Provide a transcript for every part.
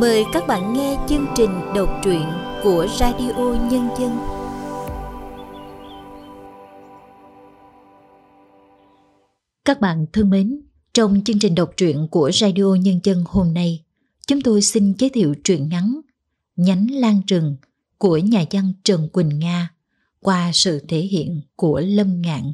Mời các bạn nghe chương trình đọc truyện của Radio Nhân dân. Các bạn thân mến, trong chương trình đọc truyện của Radio Nhân dân hôm nay, chúng tôi xin giới thiệu truyện ngắn Nhánh Lan Rừng của nhà văn Trần Quỳnh Nga qua sự thể hiện của Lâm Ngạn.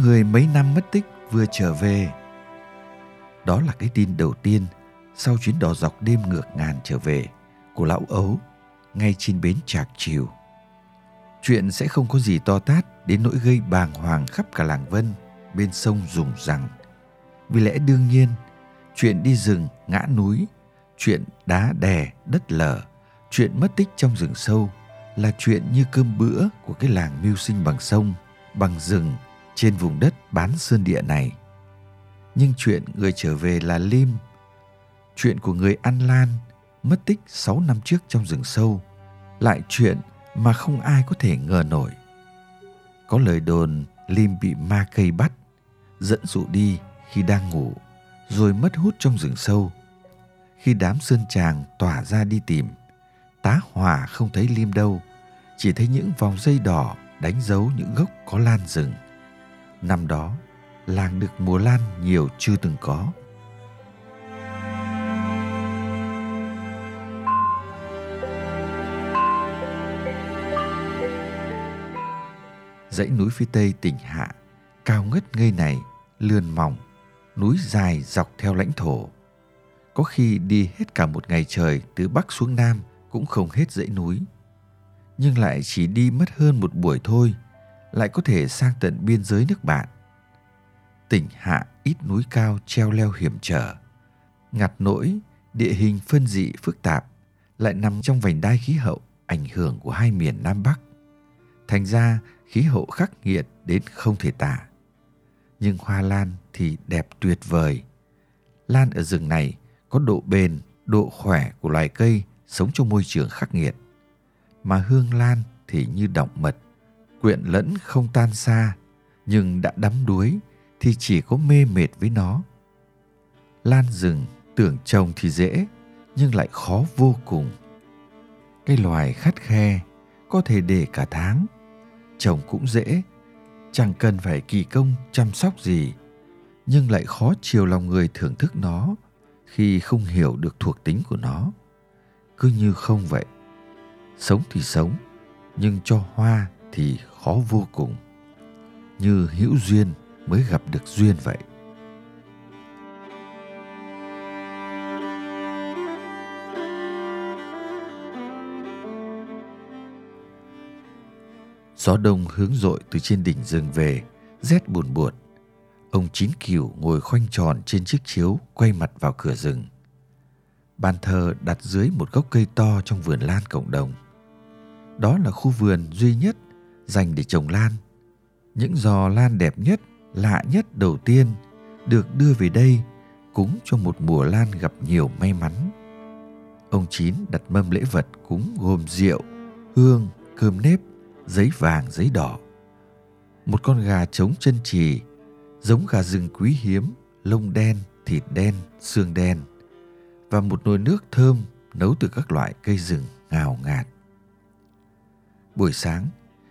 Người mấy năm mất tích vừa trở về. Đó là cái tin đầu tiên sau chuyến đò dọc đêm ngược ngàn trở về của lão ấu ngay trên bến Trạc Chiều. Chuyện sẽ không có gì to tát đến nỗi gây bàng hoàng khắp cả làng Vân bên sông Dùng rằng. Vì lẽ đương nhiên, chuyện đi rừng, ngã núi, chuyện đá đè, đất lở, chuyện mất tích trong rừng sâu là chuyện như cơm bữa của cái làng mưu sinh bằng sông, bằng rừng trên vùng đất bán sơn địa này. Nhưng chuyện người trở về là Lim, chuyện của người An Lan mất tích 6 năm trước trong rừng sâu, lại chuyện mà không ai có thể ngờ nổi. Có lời đồn Lim bị ma cây bắt, dẫn dụ đi khi đang ngủ, rồi mất hút trong rừng sâu. Khi đám sơn tràng tỏa ra đi tìm, tá hỏa không thấy Lim đâu, chỉ thấy những vòng dây đỏ đánh dấu những gốc có lan rừng. Năm đó, làng được mùa lan nhiều chưa từng có. Dãy núi phía tây tỉnh Hạ, cao ngất ngây này, lươn mỏng, núi dài dọc theo lãnh thổ. Có khi đi hết cả một ngày trời từ Bắc xuống Nam cũng không hết dãy núi. Nhưng lại chỉ đi mất hơn một buổi thôi – lại có thể sang tận biên giới nước bạn. Tỉnh Hạ ít núi cao treo leo hiểm trở, ngặt nỗi địa hình phân dị phức tạp lại nằm trong vành đai khí hậu ảnh hưởng của hai miền Nam Bắc. Thành ra khí hậu khắc nghiệt đến không thể tả. Nhưng hoa lan thì đẹp tuyệt vời. Lan ở rừng này có độ bền, độ khỏe của loài cây sống trong môi trường khắc nghiệt. Mà hương lan thì như động mật, quyện lẫn không tan xa, nhưng đã đắm đuối thì chỉ có mê mệt với nó. Lan rừng, tưởng trồng thì dễ, nhưng lại khó vô cùng. Cái loài khắt khe có thể để cả tháng, trồng cũng dễ, chẳng cần phải kỳ công chăm sóc gì, nhưng lại khó chiều lòng người thưởng thức nó khi không hiểu được thuộc tính của nó. Cứ như không vậy, sống thì sống, nhưng cho hoa thì khó vô cùng. Như hữu duyên mới gặp được duyên vậy. Gió đông hướng dội từ trên đỉnh rừng về, rét buồn buồn. Ông chín cửu ngồi khoanh tròn trên chiếc chiếu, quay mặt vào cửa rừng. Bàn thờ đặt dưới một gốc cây to trong vườn lan cộng đồng. Đó là khu vườn duy nhất dành để trồng lan. Những giò lan đẹp nhất, lạ nhất đầu tiên được đưa về đây cúng cho một mùa lan gặp nhiều may mắn. Ông Chín đặt mâm lễ vật cúng gồm rượu, hương, cơm nếp, giấy vàng, giấy đỏ. Một con gà trống chân trì, giống gà rừng quý hiếm, lông đen, thịt đen, xương đen và một nồi nước thơm nấu từ các loại cây rừng ngào ngạt. Buổi sáng,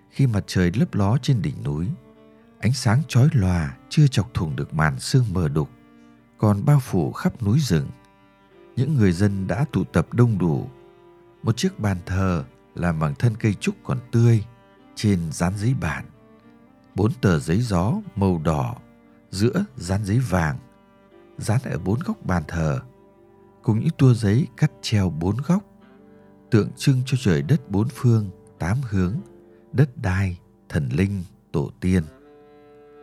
khi mặt trời lấp ló trên đỉnh núi. Ánh sáng chói lòa chưa chọc thủng được màn sương mờ đục, còn bao phủ khắp núi rừng. Những người dân đã tụ tập đông đủ. Một chiếc bàn thờ làm bằng thân cây trúc còn tươi, trên dán giấy bản bốn tờ giấy gió màu đỏ giữa dán giấy vàng, dán ở bốn góc bàn thờ. Cùng những tua giấy cắt treo bốn góc, tượng trưng cho trời đất bốn phương, tám hướng đất đai, thần linh, tổ tiên.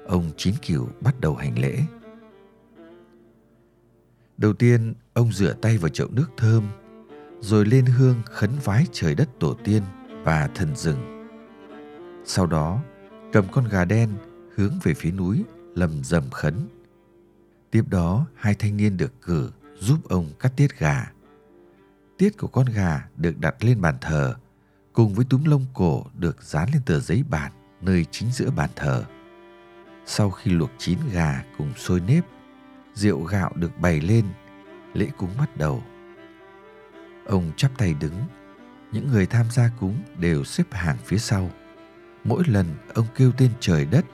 Ông Chín Cửu bắt đầu hành lễ. Đầu tiên, ông rửa tay vào chậu nước thơm, rồi lên hương khấn vái trời đất tổ tiên và thần rừng. Sau đó, cầm con gà đen hướng về phía núi lầm rầm khấn. Tiếp đó, hai thanh niên được cử giúp ông cắt tiết gà. Tiết của con gà được đặt lên bàn thờ, cùng với túm lông cổ được dán lên tờ giấy bản nơi chính giữa bàn thờ. Sau khi luộc chín gà cùng sôi nếp, rượu gạo được bày lên, lễ cúng bắt đầu. Ông chắp tay đứng, những người tham gia cúng đều xếp hàng phía sau. Mỗi lần ông kêu tên trời đất,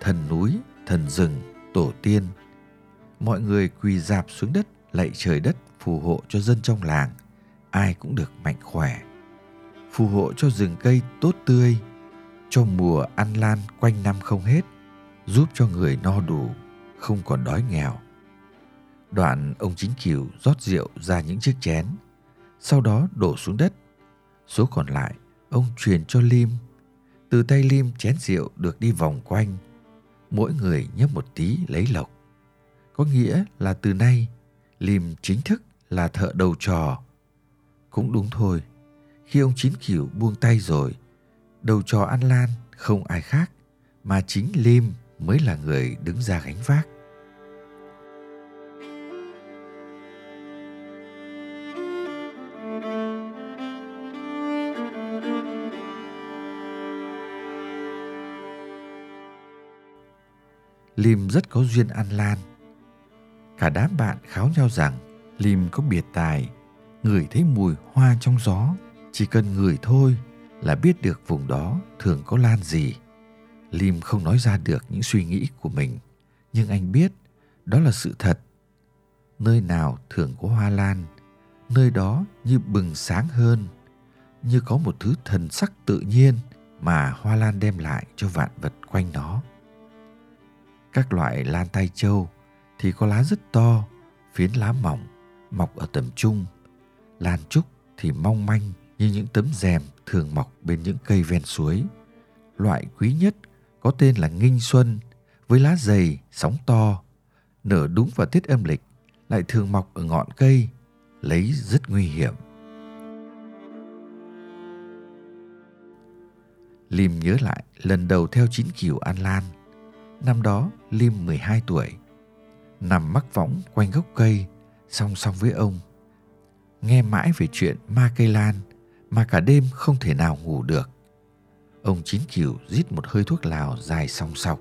thần núi, thần rừng, tổ tiên. Mọi người quỳ dạp xuống đất lạy trời đất phù hộ cho dân trong làng, ai cũng được mạnh khỏe. Phù hộ cho rừng cây tốt tươi, cho mùa ăn lan quanh năm không hết, giúp cho người no đủ, không còn đói nghèo. Đoạn ông chính cửu rót rượu ra những chiếc chén, sau đó đổ xuống đất. Số còn lại, ông truyền cho Lim. Từ tay Lim chén rượu được đi vòng quanh, mỗi người nhấp một tí lấy lộc. Có nghĩa là từ nay, Lim chính thức là thợ đầu trò. Cũng đúng thôi, khi ông Chín Kiểu buông tay rồi, đầu trò An Lan không ai khác mà chính Lim mới là người đứng ra gánh vác. Lim rất có duyên An Lan. Cả đám bạn kháo nhau rằng Lim có biệt tài, ngửi thấy mùi hoa trong gió, chỉ cần ngửi thôi là biết được vùng đó thường có lan gì. Lim không nói ra được những suy nghĩ của mình, nhưng anh biết đó là sự thật. Nơi nào thường có hoa lan, nơi đó như bừng sáng hơn, như có một thứ thần sắc tự nhiên mà hoa lan đem lại cho vạn vật quanh nó. Các loại lan tai châu thì có lá rất to, phiến lá mỏng, mọc ở tầm trung. Lan trúc thì mong manh như những tấm rèm thường mọc bên những cây ven suối. Loại quý nhất có tên là nghinh xuân, với lá dày, sóng to, nở đúng vào tiết âm lịch, lại thường mọc ở ngọn cây, lấy rất nguy hiểm. Lim nhớ lại lần đầu theo chín kiều An Lan. Năm đó Lim 12 tuổi, nằm mắc võng quanh gốc cây song song với ông. Nghe mãi về chuyện ma cây lan mà cả đêm không thể nào ngủ được. Ông Chín Cửu rít một hơi thuốc lào dài song sọc,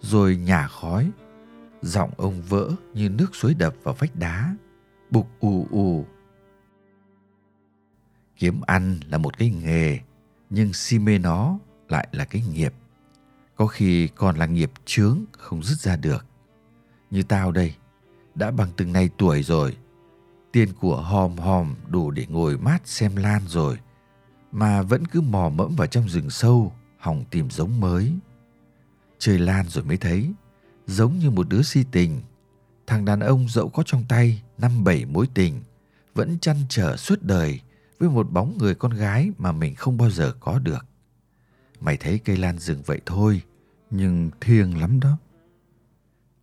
rồi nhả khói. Giọng ông vỡ như nước suối đập vào vách đá, bục ù ù. Kiếm ăn là một cái nghề, nhưng si mê nó lại là cái nghiệp. Có khi còn là nghiệp chướng không dứt ra được. Như tao đây, đã bằng từng này tuổi rồi. Tiền của hòm hòm đủ để ngồi mát xem lan rồi mà vẫn cứ mò mẫm vào trong rừng sâu, hòng tìm giống mới. Chơi lan rồi mới thấy, giống như một đứa si tình. Thằng đàn ông dẫu có trong tay năm bảy mối tình, vẫn chăn trở suốt đời với một bóng người con gái mà mình không bao giờ có được. Mày thấy cây lan rừng vậy thôi, nhưng thiêng lắm đó.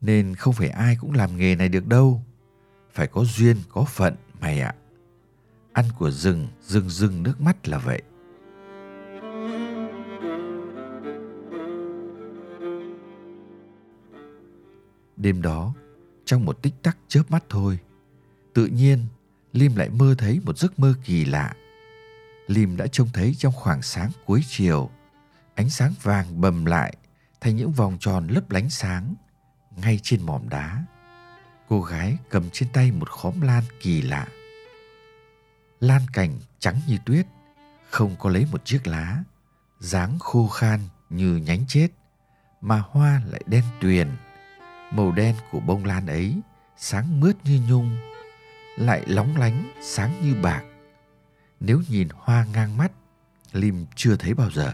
Nên không phải ai cũng làm nghề này được đâu. Phải có duyên, có phận, mày ạ. à ăn của rừng rừng rừng nước mắt là vậy. Đêm đó, trong một tích tắc chớp mắt thôi, tự nhiên lim lại mơ thấy một giấc mơ kỳ lạ. Lim đã trông thấy trong khoảng sáng cuối chiều, ánh sáng vàng bầm lại thành những vòng tròn lấp lánh sáng ngay trên mỏm đá. Cô gái cầm trên tay một khóm lan kỳ lạ lan cành trắng như tuyết, không có lấy một chiếc lá, dáng khô khan như nhánh chết, mà hoa lại đen tuyền. Màu đen của bông lan ấy sáng mướt như nhung, lại lóng lánh sáng như bạc. Nếu nhìn hoa ngang mắt, Lim chưa thấy bao giờ.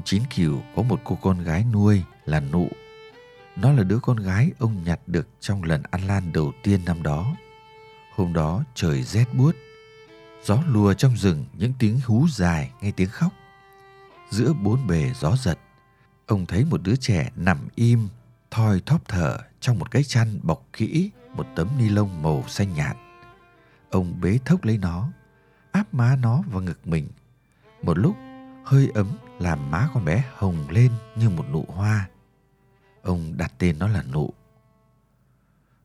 Ông Chín Kiều có một cô con gái nuôi là Nụ. Nó là đứa con gái ông nhặt được trong lần ăn lan đầu tiên năm đó. Hôm đó trời rét buốt, gió lùa trong rừng những tiếng hú dài nghe tiếng khóc. Giữa bốn bề gió giật, ông thấy một đứa trẻ nằm im thoi thóp thở trong một cái chăn bọc kỹ một tấm ni lông màu xanh nhạt. Ông bế thốc lấy nó, áp má nó vào ngực mình. Một lúc, hơi ấm làm má con bé hồng lên như một nụ hoa. Ông đặt tên nó là Nụ.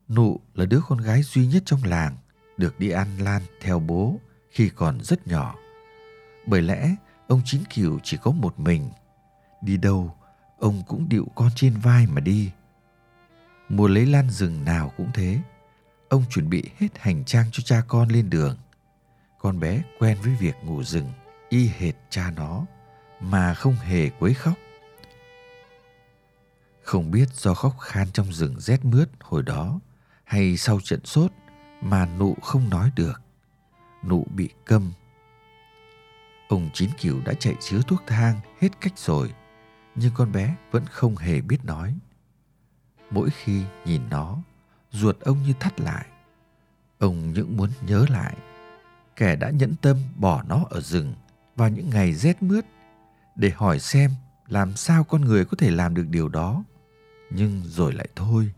Nụ là đứa con gái duy nhất trong làng, được đi ăn lan theo bố khi còn rất nhỏ. Bởi lẽ ông Chín Cửu chỉ có một mình. Đi đâu, ông cũng điệu con trên vai mà đi. Mùa lấy lan rừng nào cũng thế. Ông chuẩn bị hết hành trang cho cha con lên đường. Con bé quen với việc ngủ rừng, y hệt cha nó, mà không hề quấy khóc. Không biết do khóc khan trong rừng rét mướt hồi đó hay sau trận sốt mà nụ không nói được. Nụ bị câm. Ông Chín kiều đã chạy chứa thuốc thang hết cách rồi, nhưng con bé vẫn không hề biết nói. Mỗi khi nhìn nó, ruột ông như thắt lại. Ông những muốn nhớ lại kẻ đã nhẫn tâm bỏ nó ở rừng vào những ngày rét mướt để hỏi xem làm sao con người có thể làm được điều đó nhưng rồi lại thôi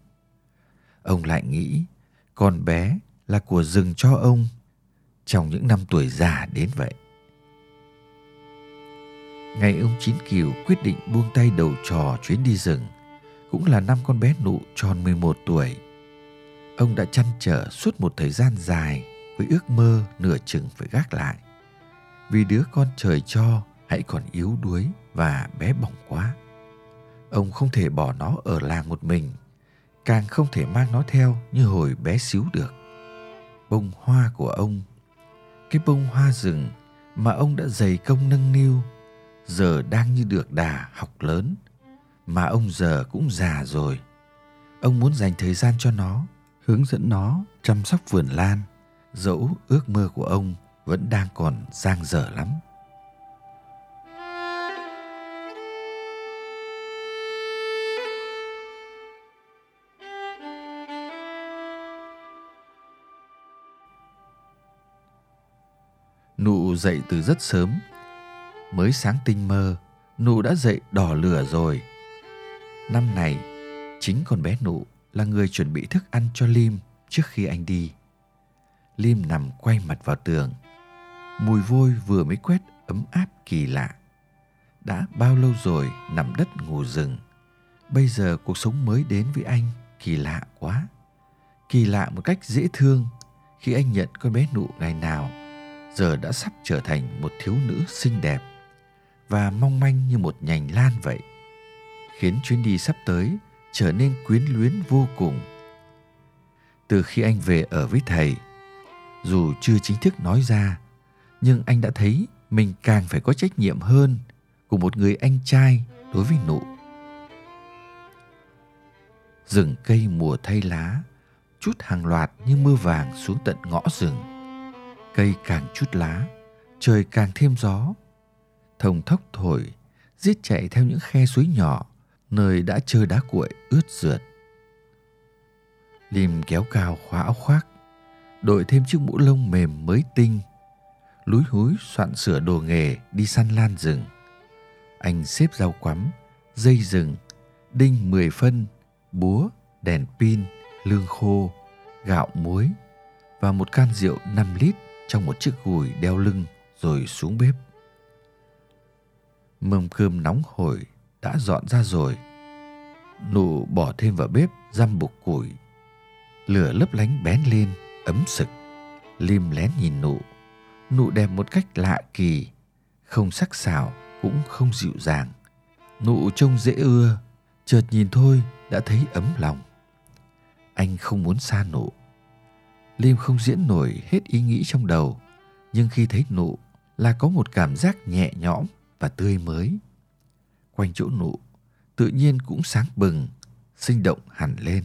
ông lại nghĩ, con bé là của rừng cho ông, trong những năm tuổi già đến vậy ngày ông chín kiều quyết định buông tay đầu trò chuyến đi rừng, cũng là năm con bé nụ tròn 11 tuổi. Ông đã chăn trở suốt một thời gian dài với ước mơ nửa chừng phải gác lại. Vì đứa con trời cho hãy còn yếu đuối và bé bỏng quá. Ông không thể bỏ nó ở làng một mình, càng không thể mang nó theo như hồi bé xíu được. Bông hoa của ông, cái bông hoa rừng mà ông đã dày công nâng niu, giờ đang như được đà học lớn, mà ông giờ cũng già rồi. Ông muốn dành thời gian cho nó, hướng dẫn nó chăm sóc vườn lan, dẫu ước mơ của ông vẫn đang còn giang dở lắm. Nụ dậy từ rất sớm. Mới sáng tinh mơ, Nụ đã dậy đỏ lửa rồi. Năm này, chính con bé Nụ là người chuẩn bị thức ăn cho Lim trước khi anh đi. Lim nằm quay mặt vào tường. Mùi vôi vừa mới quét ấm áp kỳ lạ. Đã bao lâu rồi nằm đất ngủ rừng. Bây giờ cuộc sống mới đến với anh kỳ lạ quá. Kỳ lạ một cách dễ thương khi anh nhận con bé nụ ngày nào giờ đã sắp trở thành một thiếu nữ xinh đẹp và mong manh như một nhành lan vậy, khiến chuyến đi sắp tới trở nên quyến luyến vô cùng. Từ khi anh về ở với thầy, dù chưa chính thức nói ra, nhưng anh đã thấy mình càng phải có trách nhiệm hơn của một người anh trai đối với nụ. Rừng cây mùa thay lá, chút hàng loạt như mưa vàng xuống tận ngõ rừng cây càng chút lá, trời càng thêm gió. Thông thốc thổi, giết chạy theo những khe suối nhỏ, nơi đã chơi đá cuội ướt rượt. Lim kéo cao khóa áo khoác, đội thêm chiếc mũ lông mềm mới tinh, lúi húi soạn sửa đồ nghề đi săn lan rừng. Anh xếp rau quắm, dây rừng, đinh mười phân, búa, đèn pin, lương khô, gạo muối và một can rượu 5 lít trong một chiếc gùi đeo lưng rồi xuống bếp. Mâm cơm nóng hổi đã dọn ra rồi. Nụ bỏ thêm vào bếp răm bục củi. Lửa lấp lánh bén lên, ấm sực. Lim lén nhìn nụ. Nụ đẹp một cách lạ kỳ, không sắc sảo cũng không dịu dàng. Nụ trông dễ ưa, chợt nhìn thôi đã thấy ấm lòng. Anh không muốn xa nụ Liêm không diễn nổi hết ý nghĩ trong đầu, nhưng khi thấy nụ là có một cảm giác nhẹ nhõm và tươi mới. Quanh chỗ nụ, tự nhiên cũng sáng bừng, sinh động hẳn lên.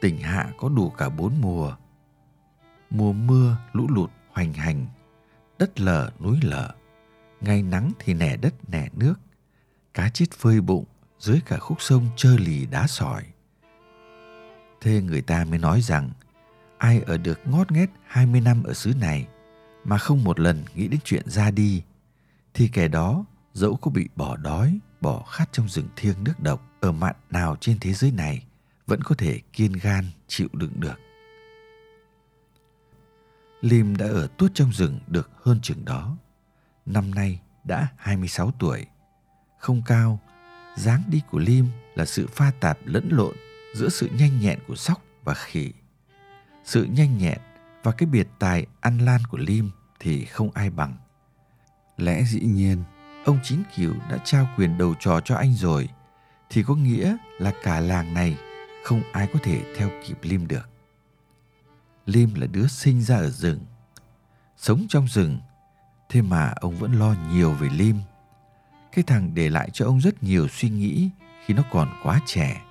Tỉnh Hạ có đủ cả bốn mùa. Mùa mưa, lũ lụt hoành hành, đất lở núi lở, ngày nắng thì nẻ đất nẻ nước, cá chết phơi bụng dưới cả khúc sông trơ lì đá sỏi. Thế người ta mới nói rằng ai ở được ngót nghét 20 năm ở xứ này mà không một lần nghĩ đến chuyện ra đi thì kẻ đó dẫu có bị bỏ đói, bỏ khát trong rừng thiêng nước độc ở mạn nào trên thế giới này vẫn có thể kiên gan chịu đựng được. Lim đã ở tuốt trong rừng được hơn chừng đó. Năm nay đã 26 tuổi. Không cao, dáng đi của Lim là sự pha tạp lẫn lộn giữa sự nhanh nhẹn của sóc và khỉ. Sự nhanh nhẹn và cái biệt tài ăn lan của Lim thì không ai bằng. Lẽ dĩ nhiên, ông Chín Kiều đã trao quyền đầu trò cho anh rồi, thì có nghĩa là cả làng này không ai có thể theo kịp Lim được. Lim là đứa sinh ra ở rừng, sống trong rừng, thế mà ông vẫn lo nhiều về Lim. Cái thằng để lại cho ông rất nhiều suy nghĩ khi nó còn quá trẻ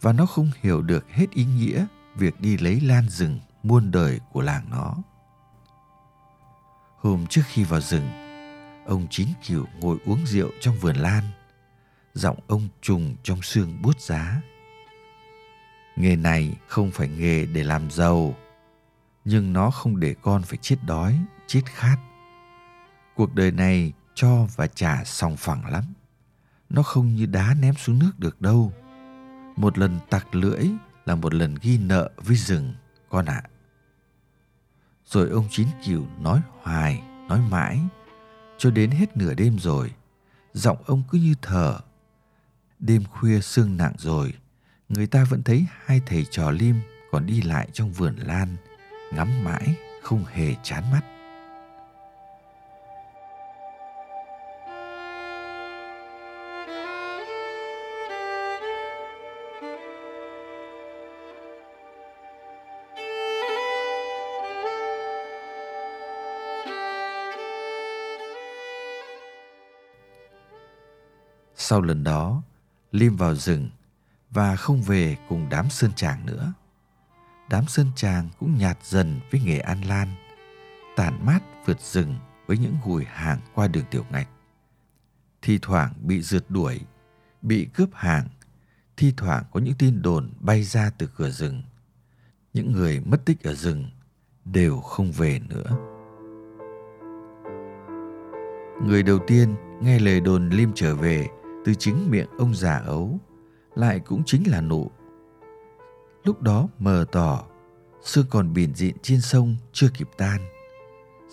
và nó không hiểu được hết ý nghĩa việc đi lấy lan rừng muôn đời của làng nó. Hôm trước khi vào rừng, ông Chín Kiều ngồi uống rượu trong vườn lan. Giọng ông trùng trong xương bút giá. Nghề này không phải nghề để làm giàu, nhưng nó không để con phải chết đói, chết khát. Cuộc đời này cho và trả sòng phẳng lắm. Nó không như đá ném xuống nước được đâu. Một lần tặc lưỡi là một lần ghi nợ với rừng, con ạ. À. Rồi ông Chín Kiều nói hoài, nói mãi, cho đến hết nửa đêm rồi. Giọng ông cứ như thở. Đêm khuya sương nặng rồi, người ta vẫn thấy hai thầy trò lim còn đi lại trong vườn lan, ngắm mãi, không hề chán mắt. Sau lần đó, Lim vào rừng và không về cùng đám sơn tràng nữa. Đám sơn tràng cũng nhạt dần với nghề ăn lan, tản mát vượt rừng với những gùi hàng qua đường tiểu ngạch. Thi thoảng bị rượt đuổi, bị cướp hàng, thi thoảng có những tin đồn bay ra từ cửa rừng. Những người mất tích ở rừng đều không về nữa. Người đầu tiên nghe lời đồn Lim trở về từ chính miệng ông già ấu lại cũng chính là nụ lúc đó mờ tỏ sương còn biển diện trên sông chưa kịp tan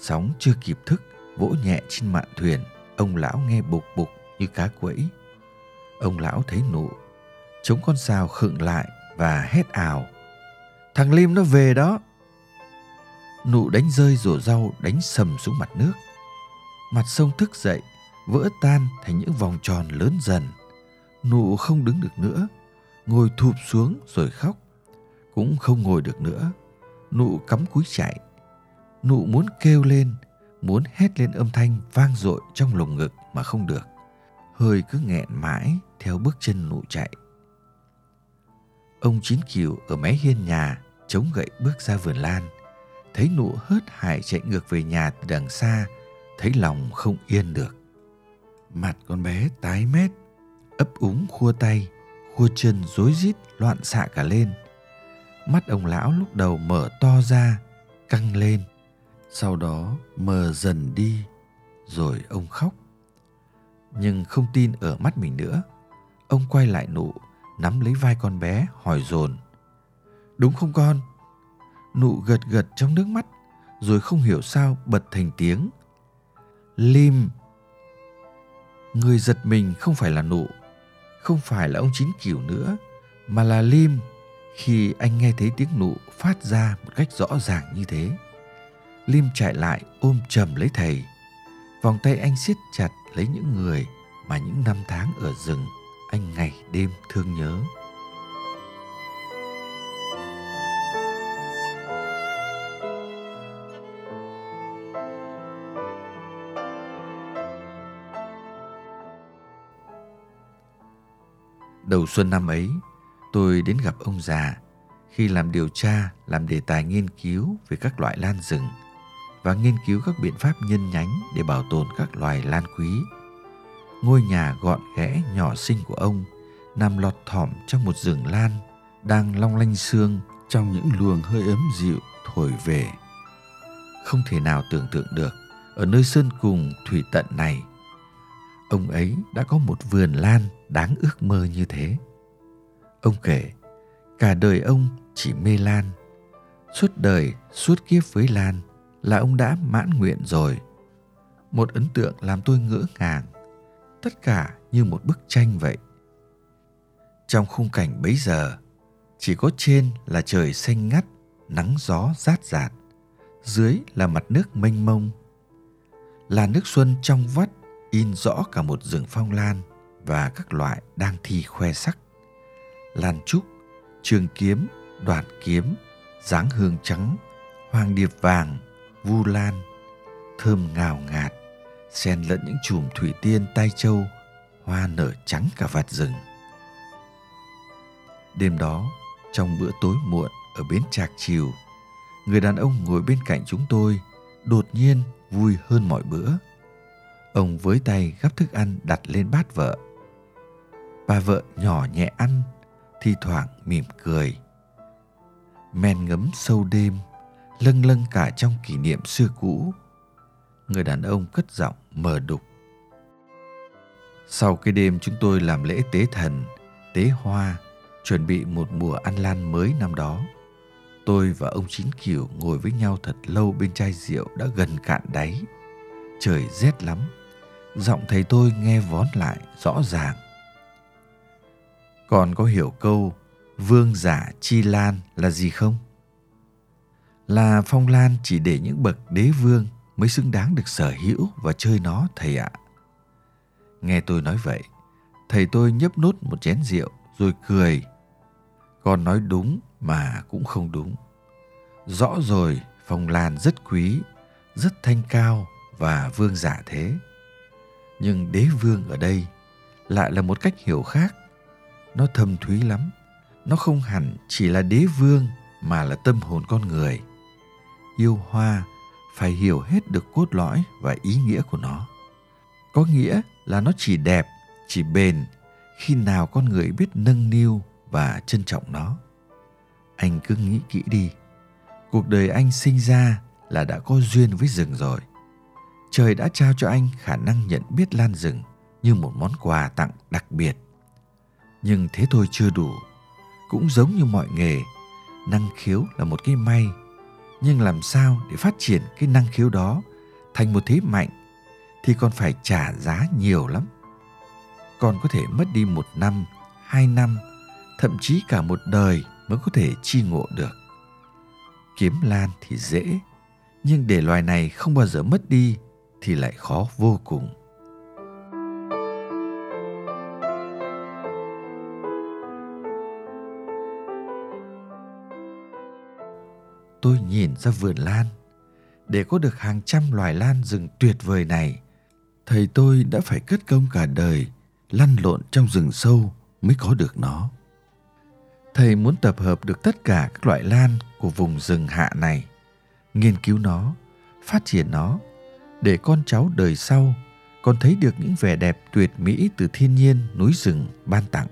sóng chưa kịp thức vỗ nhẹ trên mạn thuyền ông lão nghe bục bục như cá quẫy ông lão thấy nụ chống con sao khựng lại và hét ào thằng lim nó về đó nụ đánh rơi rổ rau đánh sầm xuống mặt nước mặt sông thức dậy vỡ tan thành những vòng tròn lớn dần. Nụ không đứng được nữa, ngồi thụp xuống rồi khóc. Cũng không ngồi được nữa, nụ cắm cúi chạy. Nụ muốn kêu lên, muốn hét lên âm thanh vang dội trong lồng ngực mà không được. Hơi cứ nghẹn mãi theo bước chân nụ chạy. Ông Chín Kiều ở mé hiên nhà chống gậy bước ra vườn lan. Thấy nụ hớt hải chạy ngược về nhà từ đằng xa, thấy lòng không yên được. Mặt con bé tái mét, ấp úng khua tay, khua chân rối rít loạn xạ cả lên. Mắt ông lão lúc đầu mở to ra, căng lên, sau đó mờ dần đi, rồi ông khóc. Nhưng không tin ở mắt mình nữa, ông quay lại nụ, nắm lấy vai con bé hỏi dồn Đúng không con? Nụ gật gật trong nước mắt, rồi không hiểu sao bật thành tiếng. Lim, Người giật mình không phải là nụ, không phải là ông Chín kiểu nữa, mà là Lim khi anh nghe thấy tiếng nụ phát ra một cách rõ ràng như thế. Lim chạy lại ôm chầm lấy thầy. Vòng tay anh siết chặt lấy những người mà những năm tháng ở rừng anh ngày đêm thương nhớ. Đầu xuân năm ấy, tôi đến gặp ông già khi làm điều tra, làm đề tài nghiên cứu về các loại lan rừng và nghiên cứu các biện pháp nhân nhánh để bảo tồn các loài lan quý. Ngôi nhà gọn ghẽ nhỏ xinh của ông nằm lọt thỏm trong một rừng lan đang long lanh sương trong những luồng hơi ấm dịu thổi về. Không thể nào tưởng tượng được ở nơi sơn cùng thủy tận này ông ấy đã có một vườn lan đáng ước mơ như thế. Ông kể, cả đời ông chỉ mê lan. Suốt đời, suốt kiếp với lan là ông đã mãn nguyện rồi. Một ấn tượng làm tôi ngỡ ngàng. Tất cả như một bức tranh vậy. Trong khung cảnh bấy giờ, chỉ có trên là trời xanh ngắt, nắng gió rát rạt. Dưới là mặt nước mênh mông. Là nước xuân trong vắt in rõ cả một rừng phong lan và các loại đang thi khoe sắc. Lan trúc, trường kiếm, đoạn kiếm, dáng hương trắng, hoàng điệp vàng, vu lan, thơm ngào ngạt, xen lẫn những chùm thủy tiên tai châu, hoa nở trắng cả vạt rừng. Đêm đó, trong bữa tối muộn ở bến Trạc Chiều, người đàn ông ngồi bên cạnh chúng tôi đột nhiên vui hơn mọi bữa Ông với tay gắp thức ăn đặt lên bát vợ. Bà vợ nhỏ nhẹ ăn, thi thoảng mỉm cười. Men ngấm sâu đêm, lâng lâng cả trong kỷ niệm xưa cũ. Người đàn ông cất giọng mờ đục. Sau cái đêm chúng tôi làm lễ tế thần, tế hoa, chuẩn bị một mùa ăn lan mới năm đó. Tôi và ông Chín Kiều ngồi với nhau thật lâu bên chai rượu đã gần cạn đáy. Trời rét lắm, giọng thầy tôi nghe vón lại rõ ràng còn có hiểu câu vương giả chi lan là gì không? Là phong lan chỉ để những bậc đế vương mới xứng đáng được sở hữu và chơi nó, thầy ạ. Nghe tôi nói vậy, thầy tôi nhấp nốt một chén rượu rồi cười. Con nói đúng mà cũng không đúng. Rõ rồi, phong lan rất quý, rất thanh cao và vương giả thế. Nhưng đế vương ở đây lại là một cách hiểu khác nó thâm thúy lắm. Nó không hẳn chỉ là đế vương mà là tâm hồn con người. Yêu hoa phải hiểu hết được cốt lõi và ý nghĩa của nó. Có nghĩa là nó chỉ đẹp, chỉ bền khi nào con người biết nâng niu và trân trọng nó. Anh cứ nghĩ kỹ đi. Cuộc đời anh sinh ra là đã có duyên với rừng rồi. Trời đã trao cho anh khả năng nhận biết lan rừng như một món quà tặng đặc biệt. Nhưng thế thôi chưa đủ. Cũng giống như mọi nghề, năng khiếu là một cái may. Nhưng làm sao để phát triển cái năng khiếu đó thành một thế mạnh thì còn phải trả giá nhiều lắm. Còn có thể mất đi một năm, hai năm, thậm chí cả một đời mới có thể chi ngộ được. Kiếm lan thì dễ, nhưng để loài này không bao giờ mất đi thì lại khó vô cùng tôi nhìn ra vườn lan để có được hàng trăm loài lan rừng tuyệt vời này thầy tôi đã phải cất công cả đời lăn lộn trong rừng sâu mới có được nó thầy muốn tập hợp được tất cả các loại lan của vùng rừng hạ này nghiên cứu nó phát triển nó để con cháu đời sau còn thấy được những vẻ đẹp tuyệt mỹ từ thiên nhiên núi rừng ban tặng.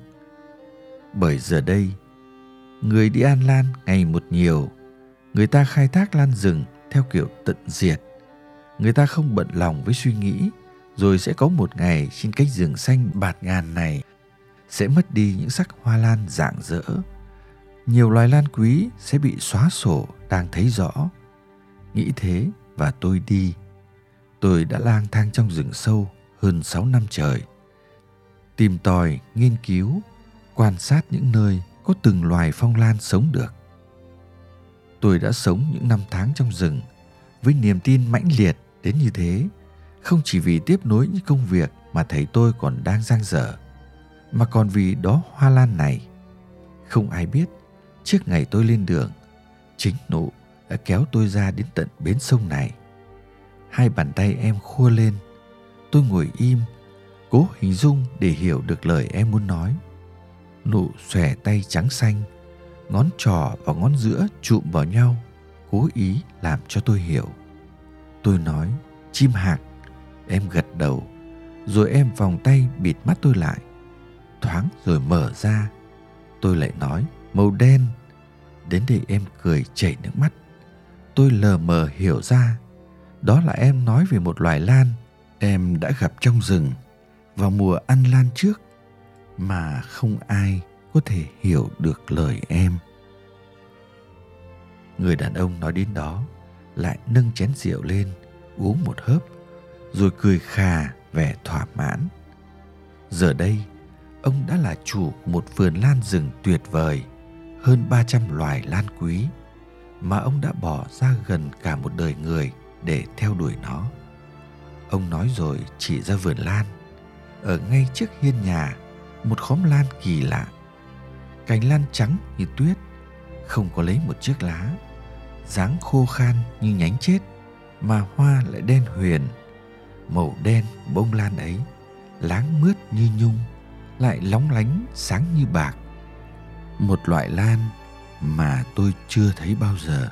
Bởi giờ đây, người đi An Lan ngày một nhiều, người ta khai thác lan rừng theo kiểu tận diệt. Người ta không bận lòng với suy nghĩ, rồi sẽ có một ngày trên cánh rừng xanh bạt ngàn này sẽ mất đi những sắc hoa lan rạng rỡ. Nhiều loài lan quý sẽ bị xóa sổ đang thấy rõ. Nghĩ thế và tôi đi tôi đã lang thang trong rừng sâu hơn 6 năm trời. Tìm tòi, nghiên cứu, quan sát những nơi có từng loài phong lan sống được. Tôi đã sống những năm tháng trong rừng với niềm tin mãnh liệt đến như thế, không chỉ vì tiếp nối những công việc mà thầy tôi còn đang giang dở, mà còn vì đó hoa lan này. Không ai biết, trước ngày tôi lên đường, chính nụ đã kéo tôi ra đến tận bến sông này hai bàn tay em khua lên tôi ngồi im cố hình dung để hiểu được lời em muốn nói nụ xòe tay trắng xanh ngón trỏ và ngón giữa chụm vào nhau cố ý làm cho tôi hiểu. Tôi nói chim hạc. Em gật đầu rồi em vòng tay bịt mắt tôi lại. Thoáng rồi mở ra. Tôi lại nói màu đen. Đến đây em cười chảy nước mắt. Tôi lờ mờ hiểu ra, đó là em nói về một loài lan em đã gặp trong rừng vào mùa ăn lan trước mà không ai có thể hiểu được lời em. Người đàn ông nói đến đó lại nâng chén rượu lên uống một hớp rồi cười khà vẻ thỏa mãn. Giờ đây, ông đã là chủ của một vườn lan rừng tuyệt vời, hơn 300 loài lan quý mà ông đã bỏ ra gần cả một đời người để theo đuổi nó. Ông nói rồi chỉ ra vườn lan. Ở ngay trước hiên nhà, một khóm lan kỳ lạ. Cành lan trắng như tuyết, không có lấy một chiếc lá. dáng khô khan như nhánh chết, mà hoa lại đen huyền. Màu đen bông lan ấy, láng mướt như nhung, lại lóng lánh sáng như bạc. Một loại lan mà tôi chưa thấy bao giờ.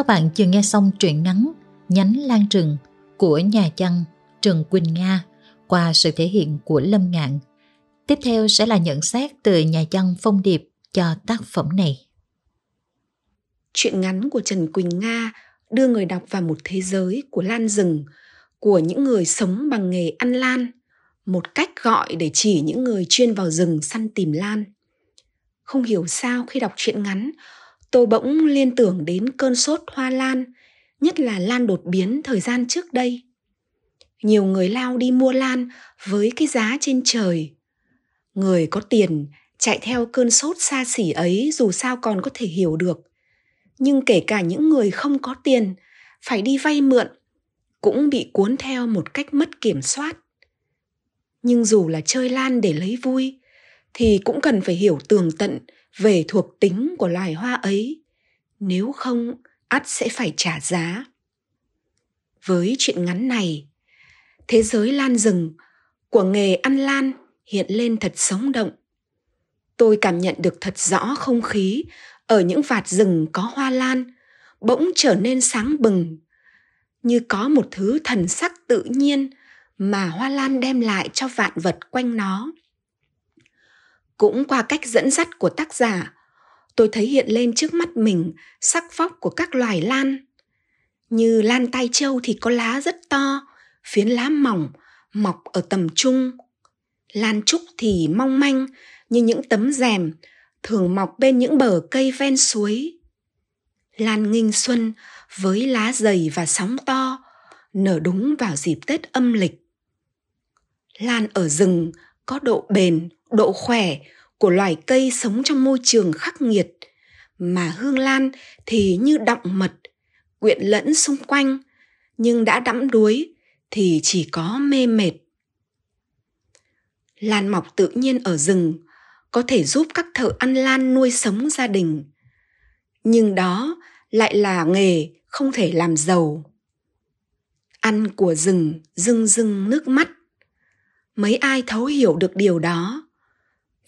Các bạn vừa nghe xong truyện ngắn Nhánh Lan Trừng của nhà văn Trần Quỳnh Nga qua sự thể hiện của Lâm Ngạn. Tiếp theo sẽ là nhận xét từ nhà văn Phong Điệp cho tác phẩm này. Chuyện ngắn của Trần Quỳnh Nga đưa người đọc vào một thế giới của lan rừng, của những người sống bằng nghề ăn lan, một cách gọi để chỉ những người chuyên vào rừng săn tìm lan. Không hiểu sao khi đọc truyện ngắn, tôi bỗng liên tưởng đến cơn sốt hoa lan, nhất là lan đột biến thời gian trước đây. Nhiều người lao đi mua lan với cái giá trên trời. Người có tiền chạy theo cơn sốt xa xỉ ấy dù sao còn có thể hiểu được. Nhưng kể cả những người không có tiền, phải đi vay mượn, cũng bị cuốn theo một cách mất kiểm soát. Nhưng dù là chơi lan để lấy vui, thì cũng cần phải hiểu tường tận về thuộc tính của loài hoa ấy. Nếu không, ắt sẽ phải trả giá. Với chuyện ngắn này, thế giới lan rừng của nghề ăn lan hiện lên thật sống động. Tôi cảm nhận được thật rõ không khí ở những vạt rừng có hoa lan bỗng trở nên sáng bừng, như có một thứ thần sắc tự nhiên mà hoa lan đem lại cho vạn vật quanh nó cũng qua cách dẫn dắt của tác giả. Tôi thấy hiện lên trước mắt mình sắc vóc của các loài lan. Như lan tai châu thì có lá rất to, phiến lá mỏng, mọc ở tầm trung. Lan trúc thì mong manh, như những tấm rèm, thường mọc bên những bờ cây ven suối. Lan nghinh xuân với lá dày và sóng to, nở đúng vào dịp tết âm lịch. Lan ở rừng có độ bền độ khỏe của loài cây sống trong môi trường khắc nghiệt. Mà hương lan thì như đọng mật, quyện lẫn xung quanh, nhưng đã đẫm đuối thì chỉ có mê mệt. Lan mọc tự nhiên ở rừng, có thể giúp các thợ ăn lan nuôi sống gia đình. Nhưng đó lại là nghề không thể làm giàu. Ăn của rừng rưng rưng nước mắt. Mấy ai thấu hiểu được điều đó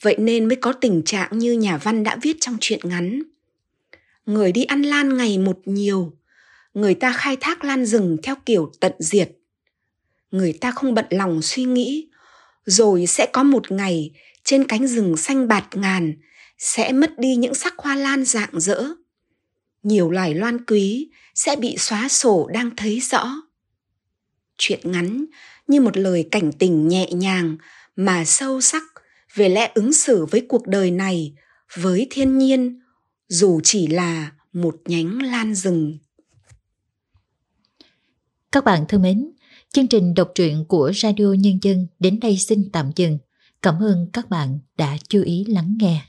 vậy nên mới có tình trạng như nhà văn đã viết trong truyện ngắn. Người đi ăn lan ngày một nhiều, người ta khai thác lan rừng theo kiểu tận diệt. Người ta không bận lòng suy nghĩ, rồi sẽ có một ngày, trên cánh rừng xanh bạt ngàn, sẽ mất đi những sắc hoa lan rạng rỡ. Nhiều loài loan quý sẽ bị xóa sổ đang thấy rõ. Chuyện ngắn như một lời cảnh tình nhẹ nhàng mà sâu sắc về lẽ ứng xử với cuộc đời này với thiên nhiên, dù chỉ là một nhánh lan rừng các bạn thân mến, Chương trình đọc truyện của Radio Nhân dân đến đây xin tạm dừng. Cảm ơn các bạn đã chú ý lắng nghe.